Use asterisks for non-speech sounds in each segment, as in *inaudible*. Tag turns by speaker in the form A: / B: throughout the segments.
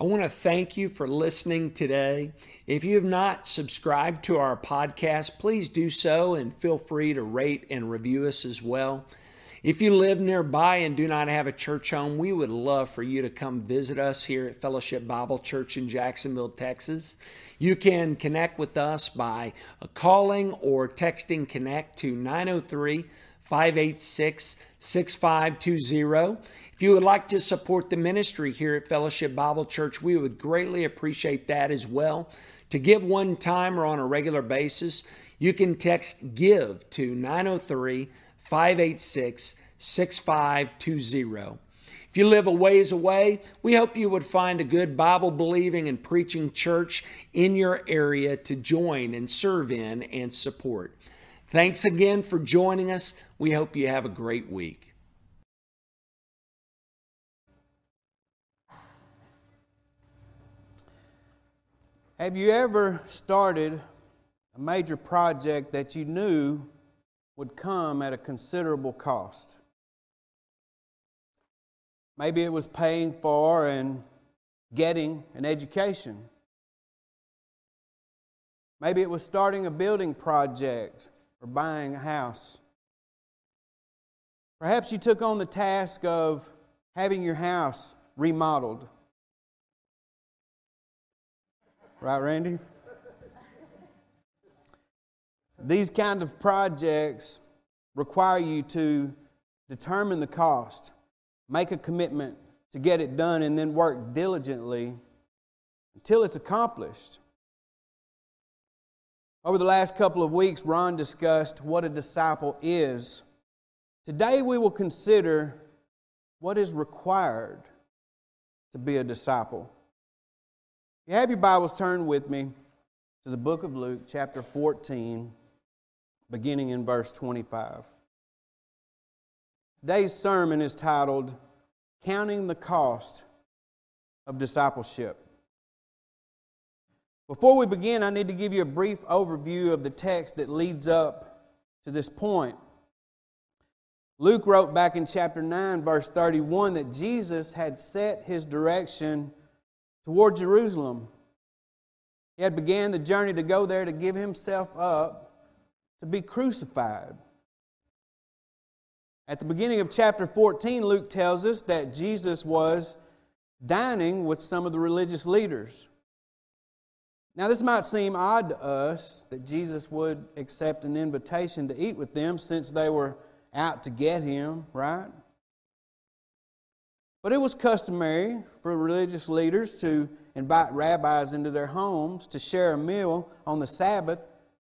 A: I want to thank you for listening today. If you have not subscribed to our podcast, please do so and feel free to rate and review us as well. If you live nearby and do not have a church home, we would love for you to come visit us here at Fellowship Bible Church in Jacksonville, Texas. You can connect with us by calling or texting Connect to 903 586 6520. If you would like to support the ministry here at Fellowship Bible Church, we would greatly appreciate that as well. To give one time or on a regular basis, you can text GIVE to 903 586 6520. If you live a ways away, we hope you would find a good Bible believing and preaching church in your area to join and serve in and support. Thanks again for joining us. We hope you have a great week.
B: Have you ever started a major project that you knew would come at a considerable cost? Maybe it was paying for and getting an education. Maybe it was starting a building project or buying a house. Perhaps you took on the task of having your house remodeled. Right, Randy? These kind of projects require you to determine the cost, make a commitment to get it done, and then work diligently until it's accomplished. Over the last couple of weeks, Ron discussed what a disciple is. Today, we will consider what is required to be a disciple. You have your Bibles turned with me to the book of Luke, chapter 14, beginning in verse 25. Today's sermon is titled Counting the Cost of Discipleship. Before we begin, I need to give you a brief overview of the text that leads up to this point. Luke wrote back in chapter 9, verse 31, that Jesus had set his direction toward Jerusalem. He had began the journey to go there to give himself up to be crucified. At the beginning of chapter 14, Luke tells us that Jesus was dining with some of the religious leaders. Now, this might seem odd to us that Jesus would accept an invitation to eat with them since they were out to get him, right? But it was customary for religious leaders to invite rabbis into their homes to share a meal on the Sabbath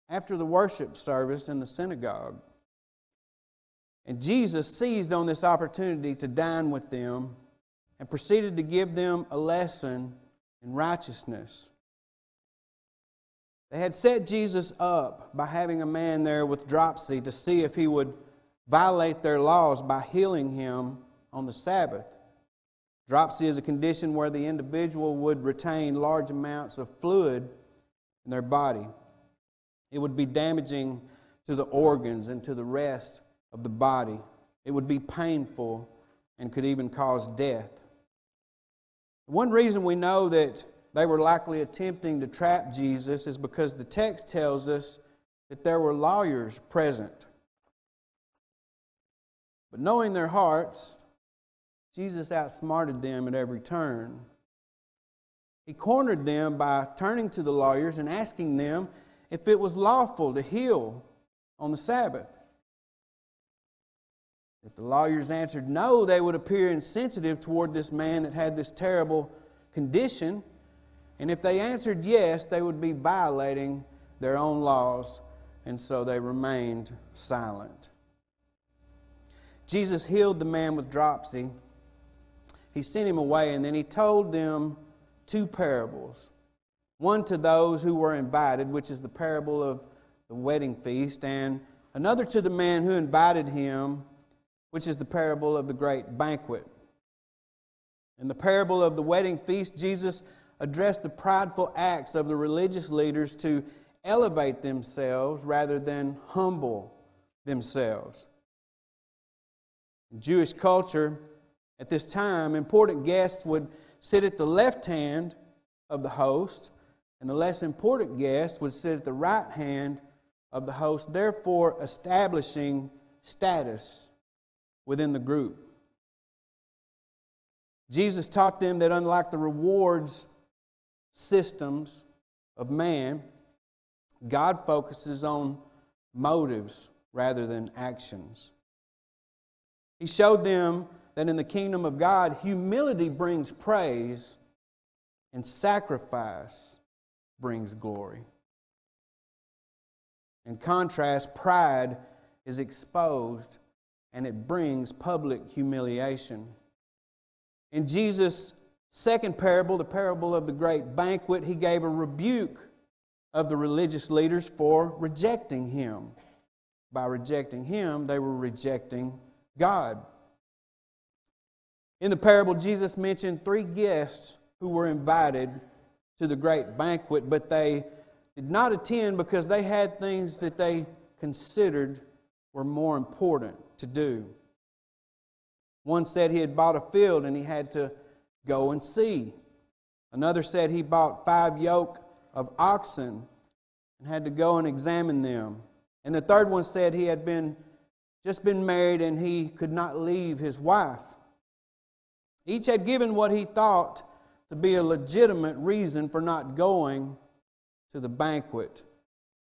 B: after the worship service in the synagogue. And Jesus seized on this opportunity to dine with them and proceeded to give them a lesson in righteousness. They had set Jesus up by having a man there with dropsy to see if he would violate their laws by healing him on the Sabbath. Dropsy is a condition where the individual would retain large amounts of fluid in their body. It would be damaging to the organs and to the rest of the body. It would be painful and could even cause death. One reason we know that they were likely attempting to trap Jesus is because the text tells us that there were lawyers present. But knowing their hearts, Jesus outsmarted them at every turn. He cornered them by turning to the lawyers and asking them if it was lawful to heal on the Sabbath. If the lawyers answered no, they would appear insensitive toward this man that had this terrible condition and if they answered yes, they would be violating their own laws, and so they remained silent. Jesus healed the man with dropsy. He sent him away, and then he told them two parables one to those who were invited, which is the parable of the wedding feast, and another to the man who invited him, which is the parable of the great banquet. In the parable of the wedding feast, Jesus address the prideful acts of the religious leaders to elevate themselves rather than humble themselves. In Jewish culture, at this time, important guests would sit at the left hand of the host, and the less important guests would sit at the right hand of the host, therefore establishing status within the group. Jesus taught them that unlike the rewards systems of man, God focuses on motives rather than actions. He showed them that in the kingdom of God, humility brings praise and sacrifice brings glory. In contrast, pride is exposed and it brings public humiliation. In Jesus' second parable, the parable of the great banquet, he gave a rebuke of the religious leaders for rejecting him. By rejecting him, they were rejecting God. In the parable, Jesus mentioned three guests who were invited to the great banquet, but they did not attend because they had things that they considered were more important to do. One said he had bought a field and he had to go and see. Another said he bought five yoke of oxen and had to go and examine them. And the third one said he had been just been married and he could not leave his wife. Each had given what he thought to be a legitimate reason for not going to the banquet.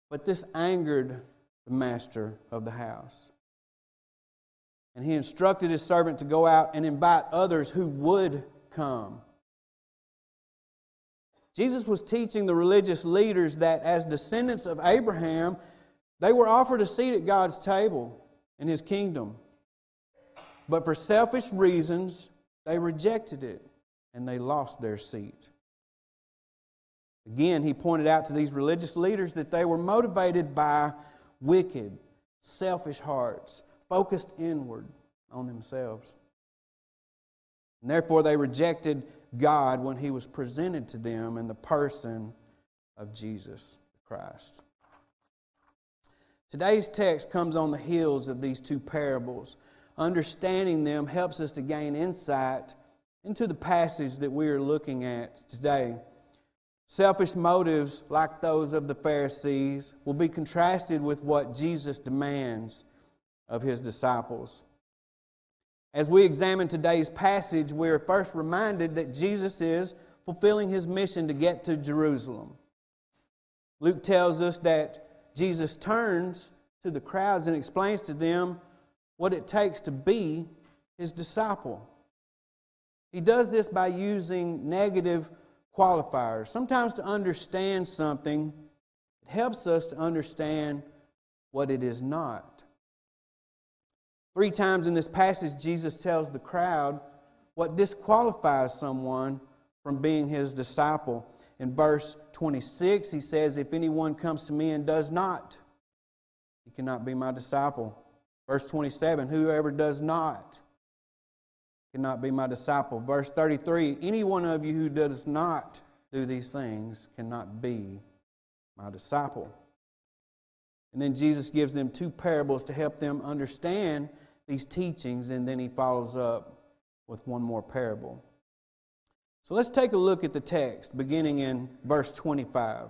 B: But this angered the master of the house. And he instructed his servant to go out and invite others who would come. Jesus was teaching the religious leaders that as descendants of Abraham, they were offered a seat at God's table in his kingdom. But for selfish reasons, they rejected it and they lost their seat. Again, he pointed out to these religious leaders that they were motivated by wicked, selfish hearts, focused inward on themselves. And therefore, they rejected God when he was presented to them in the person of Jesus Christ. Today's text comes on the heels of these two parables. Understanding them helps us to gain insight into the passage that we are looking at today. Selfish motives, like those of the Pharisees, will be contrasted with what Jesus demands of his disciples. As we examine today's passage, we are first reminded that Jesus is fulfilling his mission to get to Jerusalem. Luke tells us that Jesus turns to the crowds and explains to them what it takes to be his disciple. He does this by using negative qualifiers. Sometimes to understand something, it helps us to understand what it is not. Three times in this passage, Jesus tells the crowd what disqualifies someone from being his disciple. In verse 26, he says, If anyone comes to me and does not, he cannot be my disciple. Verse 27, whoever does not cannot be my disciple. Verse 33, any one of you who does not do these things cannot be my disciple. And then Jesus gives them two parables to help them understand these teachings, and then he follows up with one more parable. So let's take a look at the text beginning in verse 25.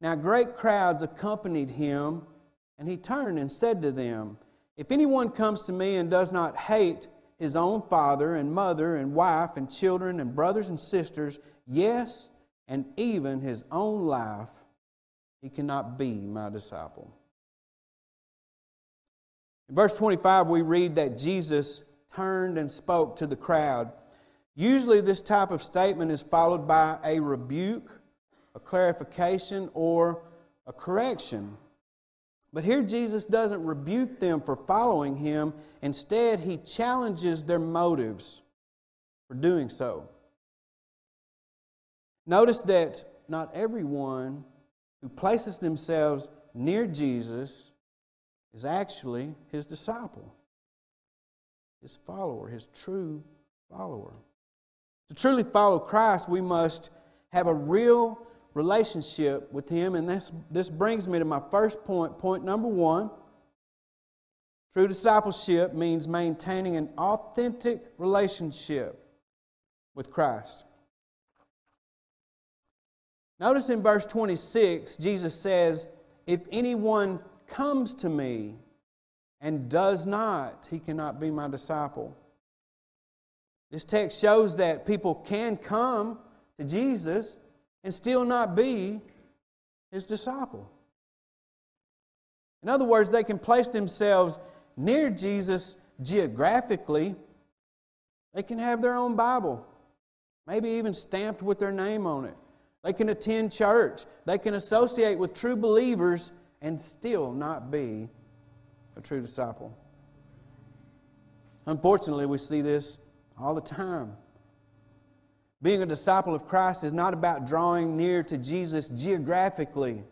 B: Now, great crowds accompanied him, and he turned and said to them, If anyone comes to me and does not hate his own father and mother and wife and children and brothers and sisters, yes, and even his own life, he cannot be my disciple. In verse 25, we read that Jesus turned and spoke to the crowd. Usually, this type of statement is followed by a rebuke, a clarification, or a correction. But here, Jesus doesn't rebuke them for following him. Instead, he challenges their motives for doing so. Notice that not everyone who places themselves near Jesus is actually his disciple, his follower, his true follower. To truly follow Christ, we must have a real relationship with Him. And this, this brings me to my first point. Point number one true discipleship means maintaining an authentic relationship with Christ. Notice in verse 26, Jesus says, If anyone comes to me and does not, he cannot be my disciple. This text shows that people can come to Jesus and still not be his disciple. In other words, they can place themselves near Jesus geographically. They can have their own Bible, maybe even stamped with their name on it. They can attend church. They can associate with true believers and still not be a true disciple. Unfortunately, we see this all the time. Being a disciple of Christ is not about drawing near to Jesus geographically,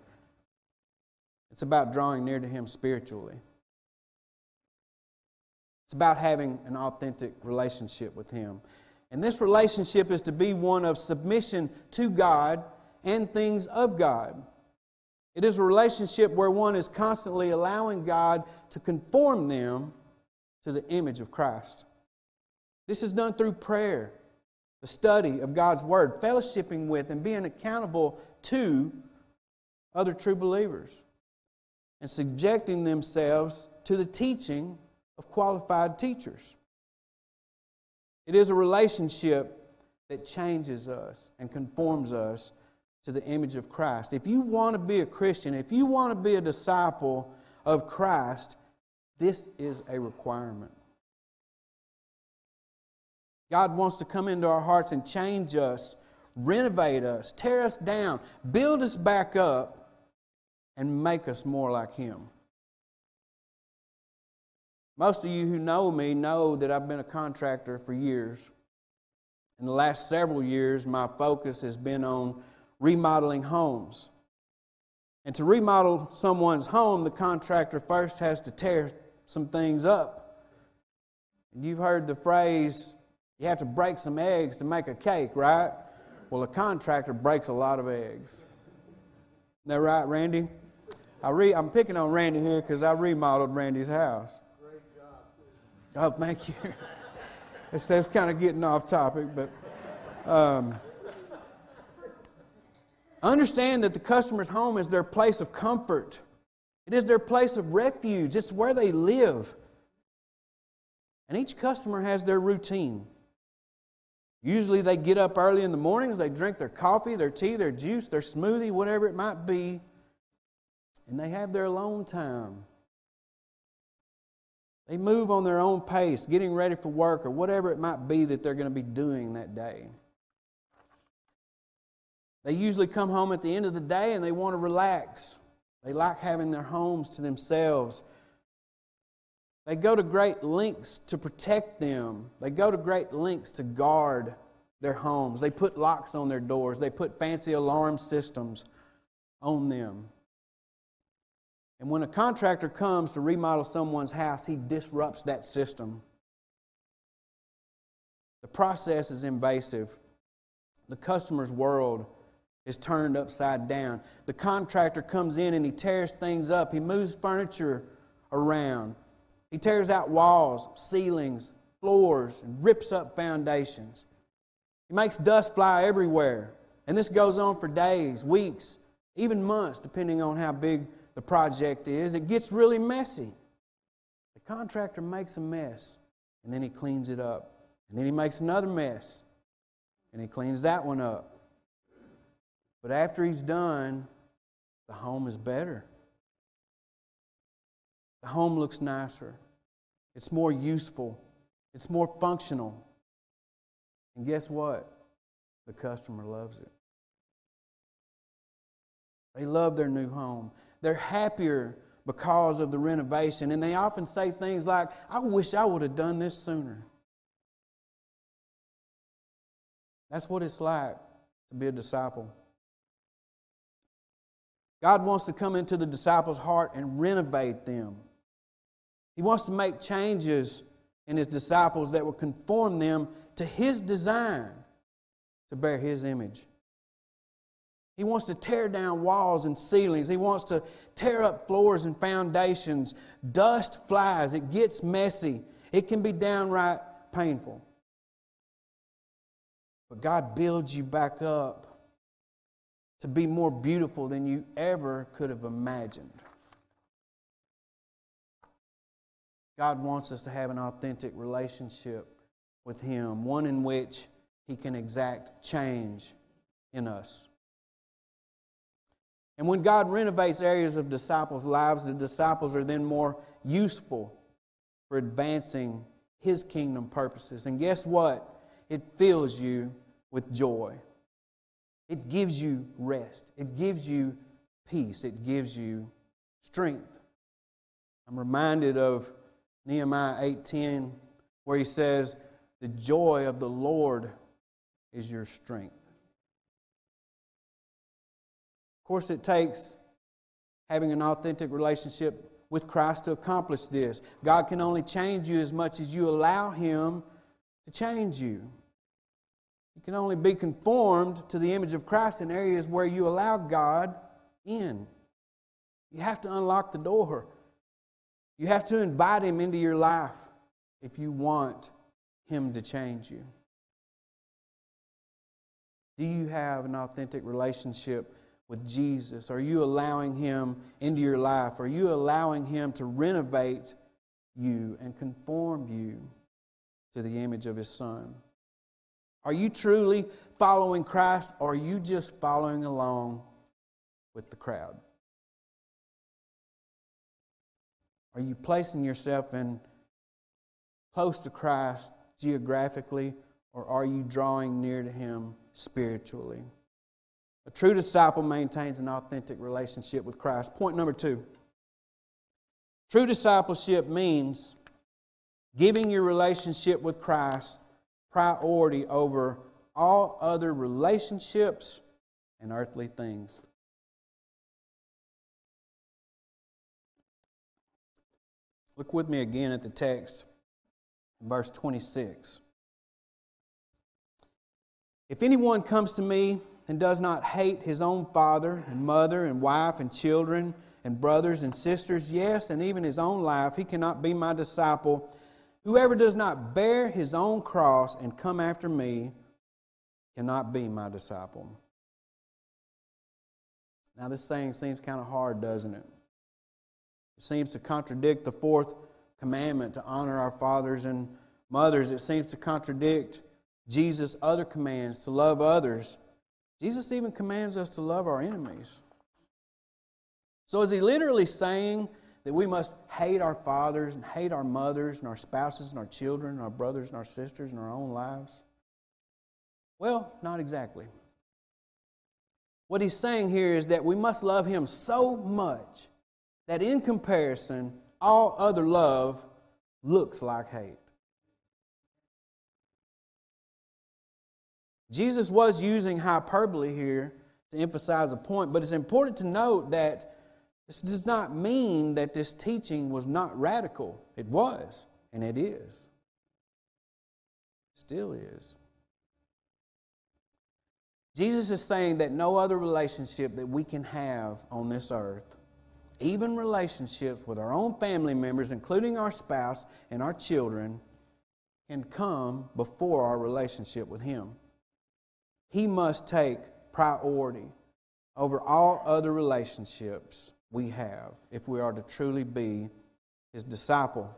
B: it's about drawing near to Him spiritually. It's about having an authentic relationship with Him. And this relationship is to be one of submission to God and things of God. It is a relationship where one is constantly allowing God to conform them to the image of Christ. This is done through prayer, the study of God's Word, fellowshipping with and being accountable to other true believers, and subjecting themselves to the teaching of qualified teachers. It is a relationship that changes us and conforms us to the image of Christ. If you want to be a Christian, if you want to be a disciple of Christ, this is a requirement. God wants to come into our hearts and change us, renovate us, tear us down, build us back up, and make us more like Him. Most of you who know me know that I've been a contractor for years. In the last several years, my focus has been on remodeling homes. And to remodel someone's home, the contractor first has to tear some things up. And you've heard the phrase, you have to break some eggs to make a cake, right? Well, a contractor breaks a lot of eggs. Is that right, Randy? I re- I'm picking on Randy here because I remodeled Randy's house. Great job. Oh, thank you. *laughs* it's, it's kind of getting off topic, but um, understand that the customer's home is their place of comfort. It is their place of refuge. It's where they live. And each customer has their routine. Usually they get up early in the mornings, they drink their coffee, their tea, their juice, their smoothie, whatever it might be, and they have their alone time. They move on their own pace, getting ready for work or whatever it might be that they're going to be doing that day. They usually come home at the end of the day and they want to relax. They like having their homes to themselves. They go to great lengths to protect them. They go to great lengths to guard their homes. They put locks on their doors. They put fancy alarm systems on them. And when a contractor comes to remodel someone's house, he disrupts that system. The process is invasive. The customer's world is turned upside down. The contractor comes in and he tears things up. He moves furniture around. He tears out walls, ceilings, floors, and rips up foundations. He makes dust fly everywhere. And this goes on for days, weeks, even months, depending on how big the project is, it gets really messy. The contractor makes a mess, and then he cleans it up. And then he makes another mess, and he cleans that one up. But after he's done, the home is better. The home looks nicer. It's more useful. It's more functional. And guess what? The customer loves it. They love their new home. They're happier because of the renovation. And they often say things like, I wish I would have done this sooner. That's what it's like to be a disciple. God wants to come into the disciples' heart and renovate them. He wants to make changes in His disciples that will conform them to His design to bear His image. He wants to tear down walls and ceilings. He wants to tear up floors and foundations. Dust flies, it gets messy. It can be downright painful. But God builds you back up to be more beautiful than you ever could have imagined. God wants us to have an authentic relationship with Him, one in which He can exact change in us. And when God renovates areas of disciples' lives, the disciples are then more useful for advancing His kingdom purposes. And guess what? It fills you with joy. It gives you rest. It gives you peace. It gives you strength. I'm reminded of Nehemiah 8:10 where he says, "The joy of the Lord is your strength." Of course, it takes having an authentic relationship with Christ to accomplish this. God can only change you as much as you allow Him to change you. You can only be conformed to the image of Christ in areas where you allow God in. You have to unlock the door. You have to invite Him into your life if you want Him to change you. Do you have an authentic relationship with Jesus? Are you allowing Him into your life? Are you allowing Him to renovate you and conform you to the image of His Son? Are you truly following Christ or are you just following along with the crowd? Are you placing yourself in close to Christ geographically or are you drawing near to Him spiritually? A true disciple maintains an authentic relationship with Christ. Point number two true discipleship means giving your relationship with Christ priority over all other relationships and earthly things. Look with me again at the text, verse 26. If anyone comes to me and does not hate his own father and mother and wife and children and brothers and sisters, yes, and even his own life, he cannot be my disciple. Whoever does not bear his own cross and come after me cannot be my disciple. Now, this saying seems kind of hard, doesn't it? It seems to contradict the fourth commandment to honor our fathers and mothers. It seems to contradict Jesus' other commands to love others Jesus even commands us to love our enemies. So, is he literally saying that we must hate our fathers and hate our mothers and our spouses and our children and our brothers and our sisters and our own lives? Well, not exactly. What he's saying here is that we must love him so much that in comparison, all other love looks like hate. Jesus was using hyperbole here to emphasize a point, but it's important to note that this does not mean that this teaching was not radical. It was, and it is. Still is. Jesus is saying that no other relationship that we can have on this earth, even relationships with our own family members, including our spouse and our children, can come before our relationship with Him he must take priority over all other relationships we have if we are to truly be his disciple.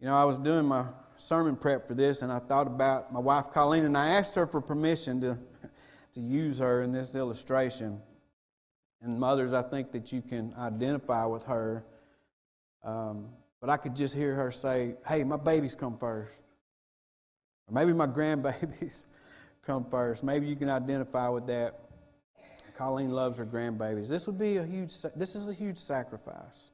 B: You know, I was doing my sermon prep for this and I thought about my wife Colleen and I asked her for permission to, *laughs* to use her in this illustration. And mothers, I think that you can identify with her. Um, but I could just hear her say, Hey, my babies come first. Or maybe my *laughs* grandbabies come first. Maybe you can identify with that. Colleen loves her grandbabies. This would be a huge this is a huge sacrifice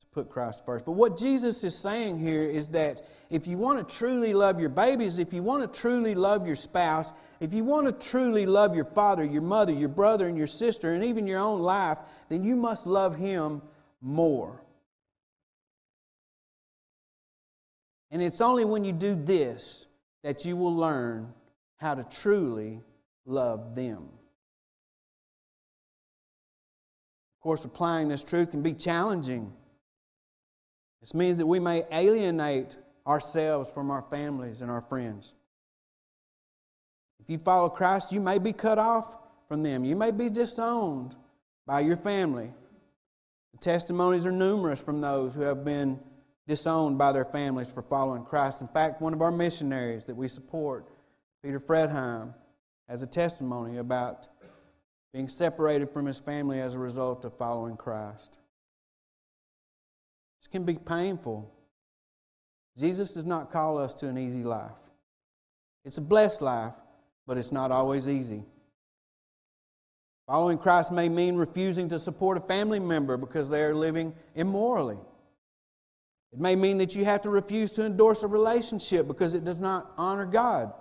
B: to put Christ first. But what Jesus is saying here is that if you want to truly love your babies, if you want to truly love your spouse, if you want to truly love your father, your mother, your brother and your sister and even your own life, then you must love him more. And it's only when you do this that you will learn how to truly love them. Of course, applying this truth can be challenging. This means that we may alienate ourselves from our families and our friends. If you follow Christ, you may be cut off from them. You may be disowned by your family. The testimonies are numerous from those who have been disowned by their families for following Christ. In fact, one of our missionaries that we support, Peter Fredheim, has a testimony about being separated from his family as a result of following Christ. This can be painful. Jesus does not call us to an easy life. It's a blessed life, but it's not always easy. Following Christ may mean refusing to support a family member because they are living immorally. It may mean that you have to refuse to endorse a relationship because it does not honor God.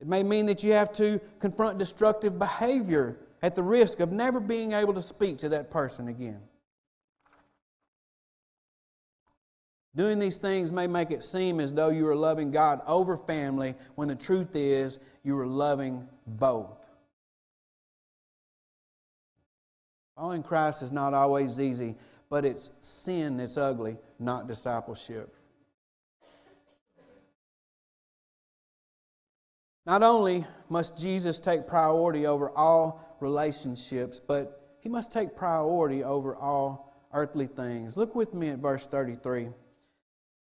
B: It may mean that you have to confront destructive behavior at the risk of never being able to speak to that person again. Doing these things may make it seem as though you are loving God over family when the truth is you are loving both. Following Christ is not always easy, but it's sin that's ugly, not discipleship. Not only must Jesus take priority over all relationships, but he must take priority over all earthly things. Look with me at verse 33.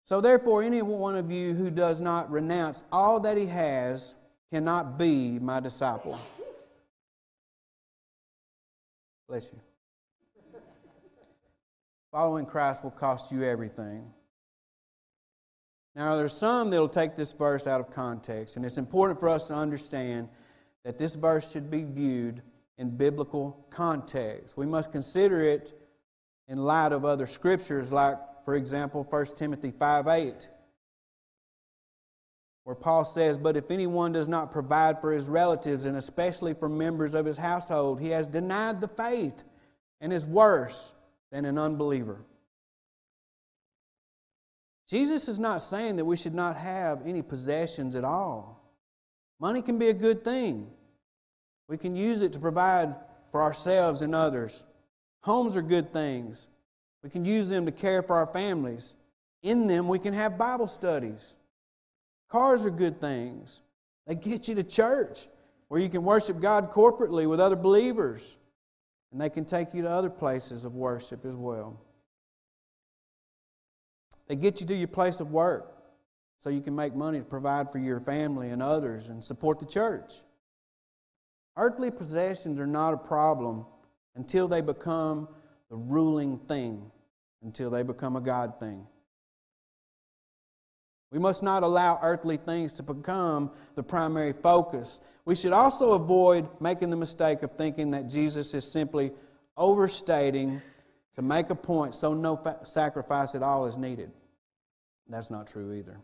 B: So, therefore, any one of you who does not renounce all that he has cannot be my disciple. Bless you. Following Christ will cost you everything. Now, there's some that will take this verse out of context, and it's important for us to understand that this verse should be viewed in biblical context. We must consider it in light of other scriptures, like, for example, 1 Timothy 5 8, where Paul says, But if anyone does not provide for his relatives, and especially for members of his household, he has denied the faith and is worse than an unbeliever. Jesus is not saying that we should not have any possessions at all. Money can be a good thing. We can use it to provide for ourselves and others. Homes are good things. We can use them to care for our families. In them, we can have Bible studies. Cars are good things. They get you to church where you can worship God corporately with other believers. And they can take you to other places of worship as well. They get you to your place of work so you can make money to provide for your family and others and support the church. Earthly possessions are not a problem until they become the ruling thing, until they become a God thing. We must not allow earthly things to become the primary focus. We should also avoid making the mistake of thinking that Jesus is simply overstating to make a point so no fa- sacrifice at all is needed. That's not true either.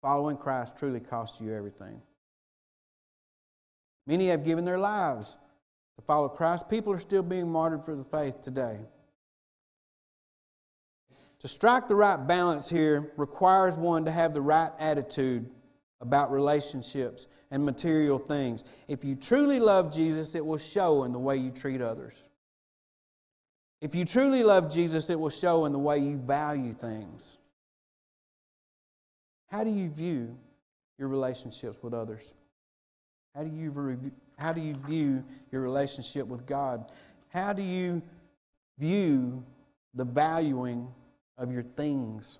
B: Following Christ truly costs you everything. Many have given their lives to follow Christ. People are still being martyred for the faith today. To strike the right balance here requires one to have the right attitude about relationships and material things. If you truly love Jesus, it will show in the way you treat others. If you truly love Jesus, it will show in the way you value things. How do you view your relationships with others? How do you, how do you view your relationship with God? How do you view the valuing of your things?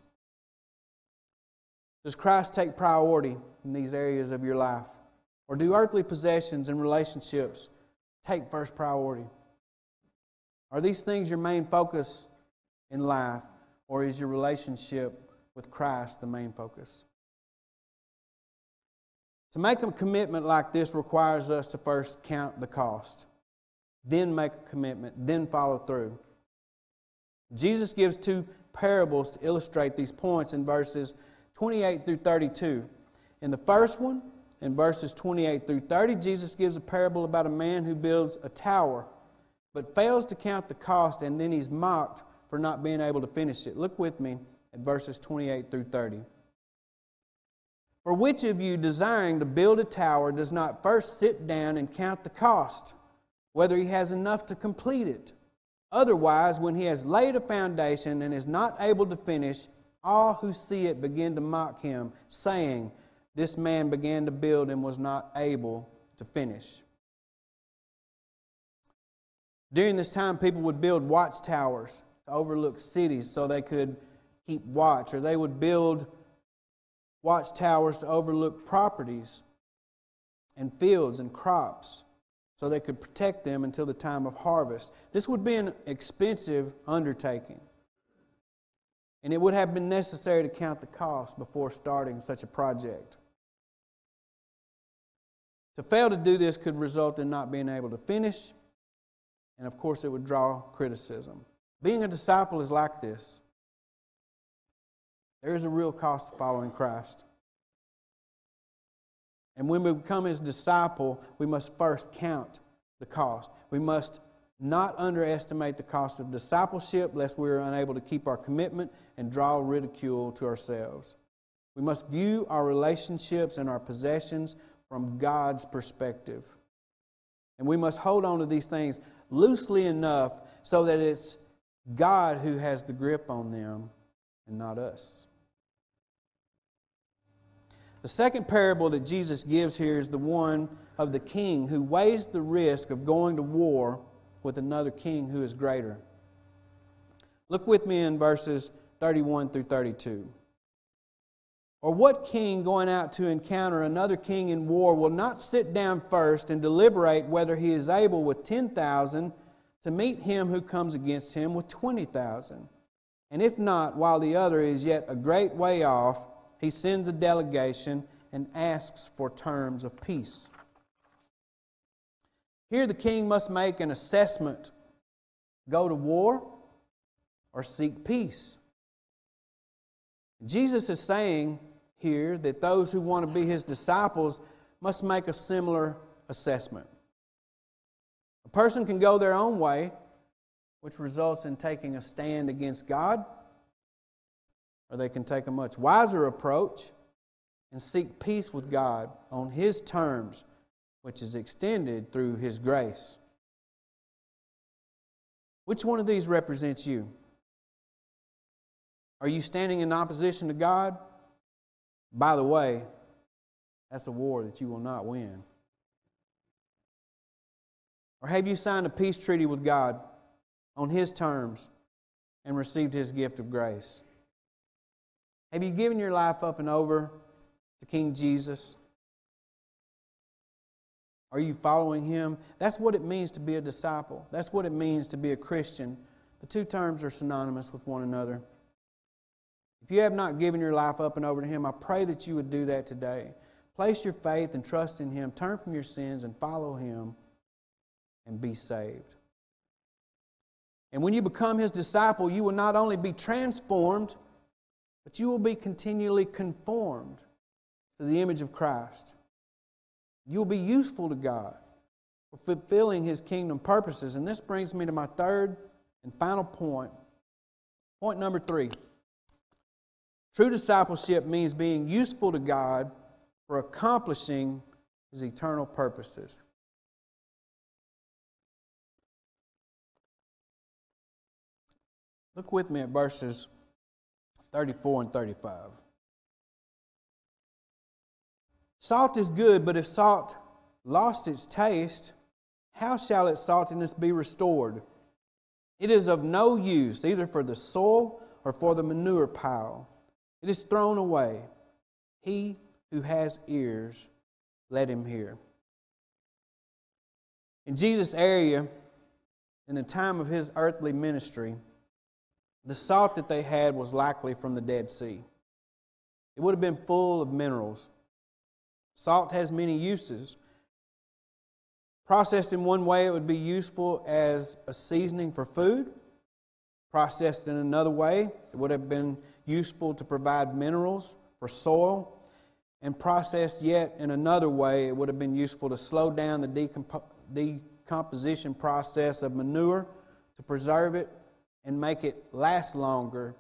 B: Does Christ take priority in these areas of your life? Or do earthly possessions and relationships take first priority? Are these things your main focus in life, or is your relationship with Christ the main focus? To make a commitment like this requires us to first count the cost, then make a commitment, then follow through. Jesus gives two parables to illustrate these points in verses 28 through 32. In the first one, in verses 28 through 30, Jesus gives a parable about a man who builds a tower but fails to count the cost, and then he's mocked for not being able to finish it. Look with me at verses 28 through 30. For which of you, desiring to build a tower, does not first sit down and count the cost, whether he has enough to complete it? Otherwise, when he has laid a foundation and is not able to finish, all who see it begin to mock him, saying, This man began to build and was not able to finish. During this time, people would build watchtowers to overlook cities so they could keep watch, or they would build watchtowers to overlook properties and fields and crops so they could protect them until the time of harvest. This would be an expensive undertaking. And it would have been necessary to count the cost before starting such a project. To fail to do this could result in not being able to finish, and of course, it would draw criticism. Being a disciple is like this there is a real cost to following Christ. And when we become his disciple, we must first count the cost. We must not underestimate the cost of discipleship, lest we are unable to keep our commitment and draw ridicule to ourselves. We must view our relationships and our possessions from God's perspective. And we must hold on to these things loosely enough so that it's God who has the grip on them and not us. The second parable that Jesus gives here is the one of the king who weighs the risk of going to war with another king who is greater. Look with me in verses 31 through 32. Or what king going out to encounter another king in war will not sit down first and deliberate whether he is able with 10,000 to meet him who comes against him with 20,000? And if not, while the other is yet a great way off, he sends a delegation and asks for terms of peace. Here, the king must make an assessment go to war or seek peace. Jesus is saying here that those who want to be his disciples must make a similar assessment. A person can go their own way, which results in taking a stand against God, or they can take a much wiser approach and seek peace with God on his terms which is extended through His grace. Which one of these represents you? Are you standing in opposition to God? By the way, that's a war that you will not win. Or have you signed a peace treaty with God on His terms and received His gift of grace? Have you given your life up and over to King Jesus? Are you following him? That's what it means to be a disciple. That's what it means to be a Christian. The two terms are synonymous with one another. If you have not given your life up and over to him, I pray that you would do that today. Place your faith and trust in him, turn from your sins and follow him and be saved. And when you become his disciple, you will not only be transformed, but you will be continually conformed to the image of Christ. You'll be useful to God for fulfilling His kingdom purposes. And this brings me to my third and final point. Point number three True discipleship means being useful to God for accomplishing His eternal purposes. Look with me at verses 34 and 35. Salt is good, but if salt lost its taste, how shall its saltiness be restored? It is of no use either for the soil or for the manure pile. It is thrown away. He who has ears, let him hear. In Jesus' area, in the time of his earthly ministry, the salt that they had was likely from the Dead Sea. It would have been full of minerals. Salt has many uses. Processed in one way, it would be useful as a seasoning for food. Processed in another way, it would have been useful to provide minerals for soil. And processed yet in another way, it would have been useful to slow down the decomp- decomposition process of manure to preserve it and make it last longer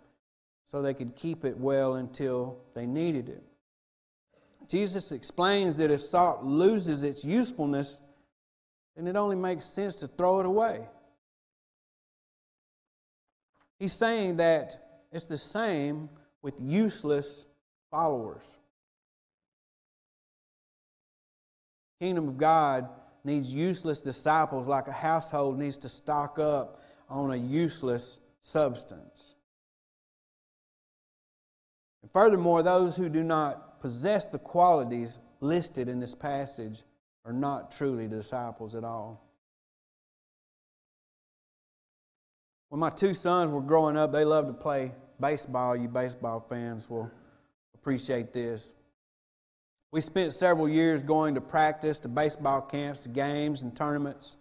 B: so they could keep it well until they needed it. Jesus explains that if salt loses its usefulness, then it only makes sense to throw it away. He's saying that it's the same with useless followers. Kingdom of God needs useless disciples like a household needs to stock up on a useless substance. And furthermore, those who do not possess the qualities listed in this passage are not truly disciples at all. When my two sons were growing up, they loved to play baseball. You baseball fans will appreciate this. We spent several years going to practice, to baseball camps, to games and tournaments.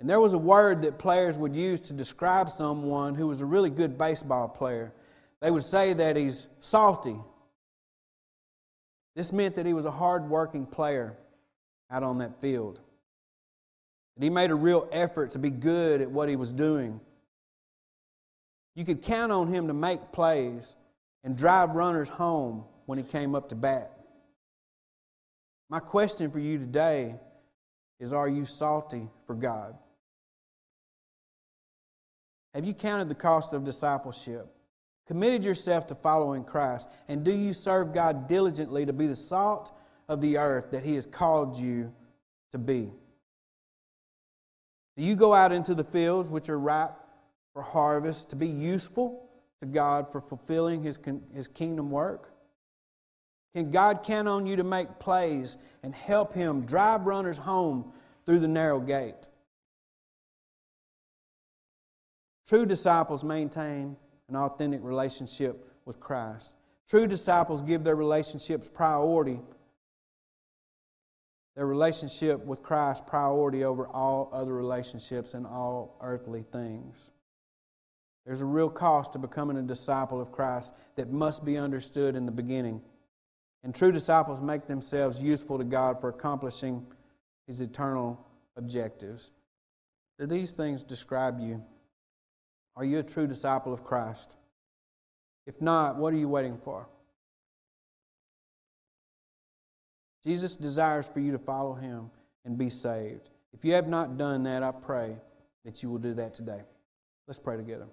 B: And there was a word that players would use to describe someone who was a really good baseball player. They would say that he's salty. This meant that he was a hard-working player out on that field. That he made a real effort to be good at what he was doing. You could count on him to make plays and drive runners home when he came up to bat. My question for you today is Are you salty for God? Have you counted the cost of discipleship? Committed yourself to following Christ? And do you serve God diligently to be the salt of the earth that He has called you to be? Do you go out into the fields which are ripe for harvest to be useful to God for fulfilling His, his kingdom work? Can God count on you to make plays and help Him drive runners home through the narrow gate? True disciples maintain an authentic relationship with Christ. True disciples give their relationships priority, their relationship with Christ priority over all other relationships and all earthly things. There's a real cost to becoming a disciple of Christ that must be understood in the beginning. And true disciples make themselves useful to God for accomplishing His eternal objectives. Do these things describe you? Are you a true disciple of Christ? If not, what are you waiting for? Jesus desires for you to follow Him and be saved. If you have not done that, I pray that you will do that today. Let's pray together.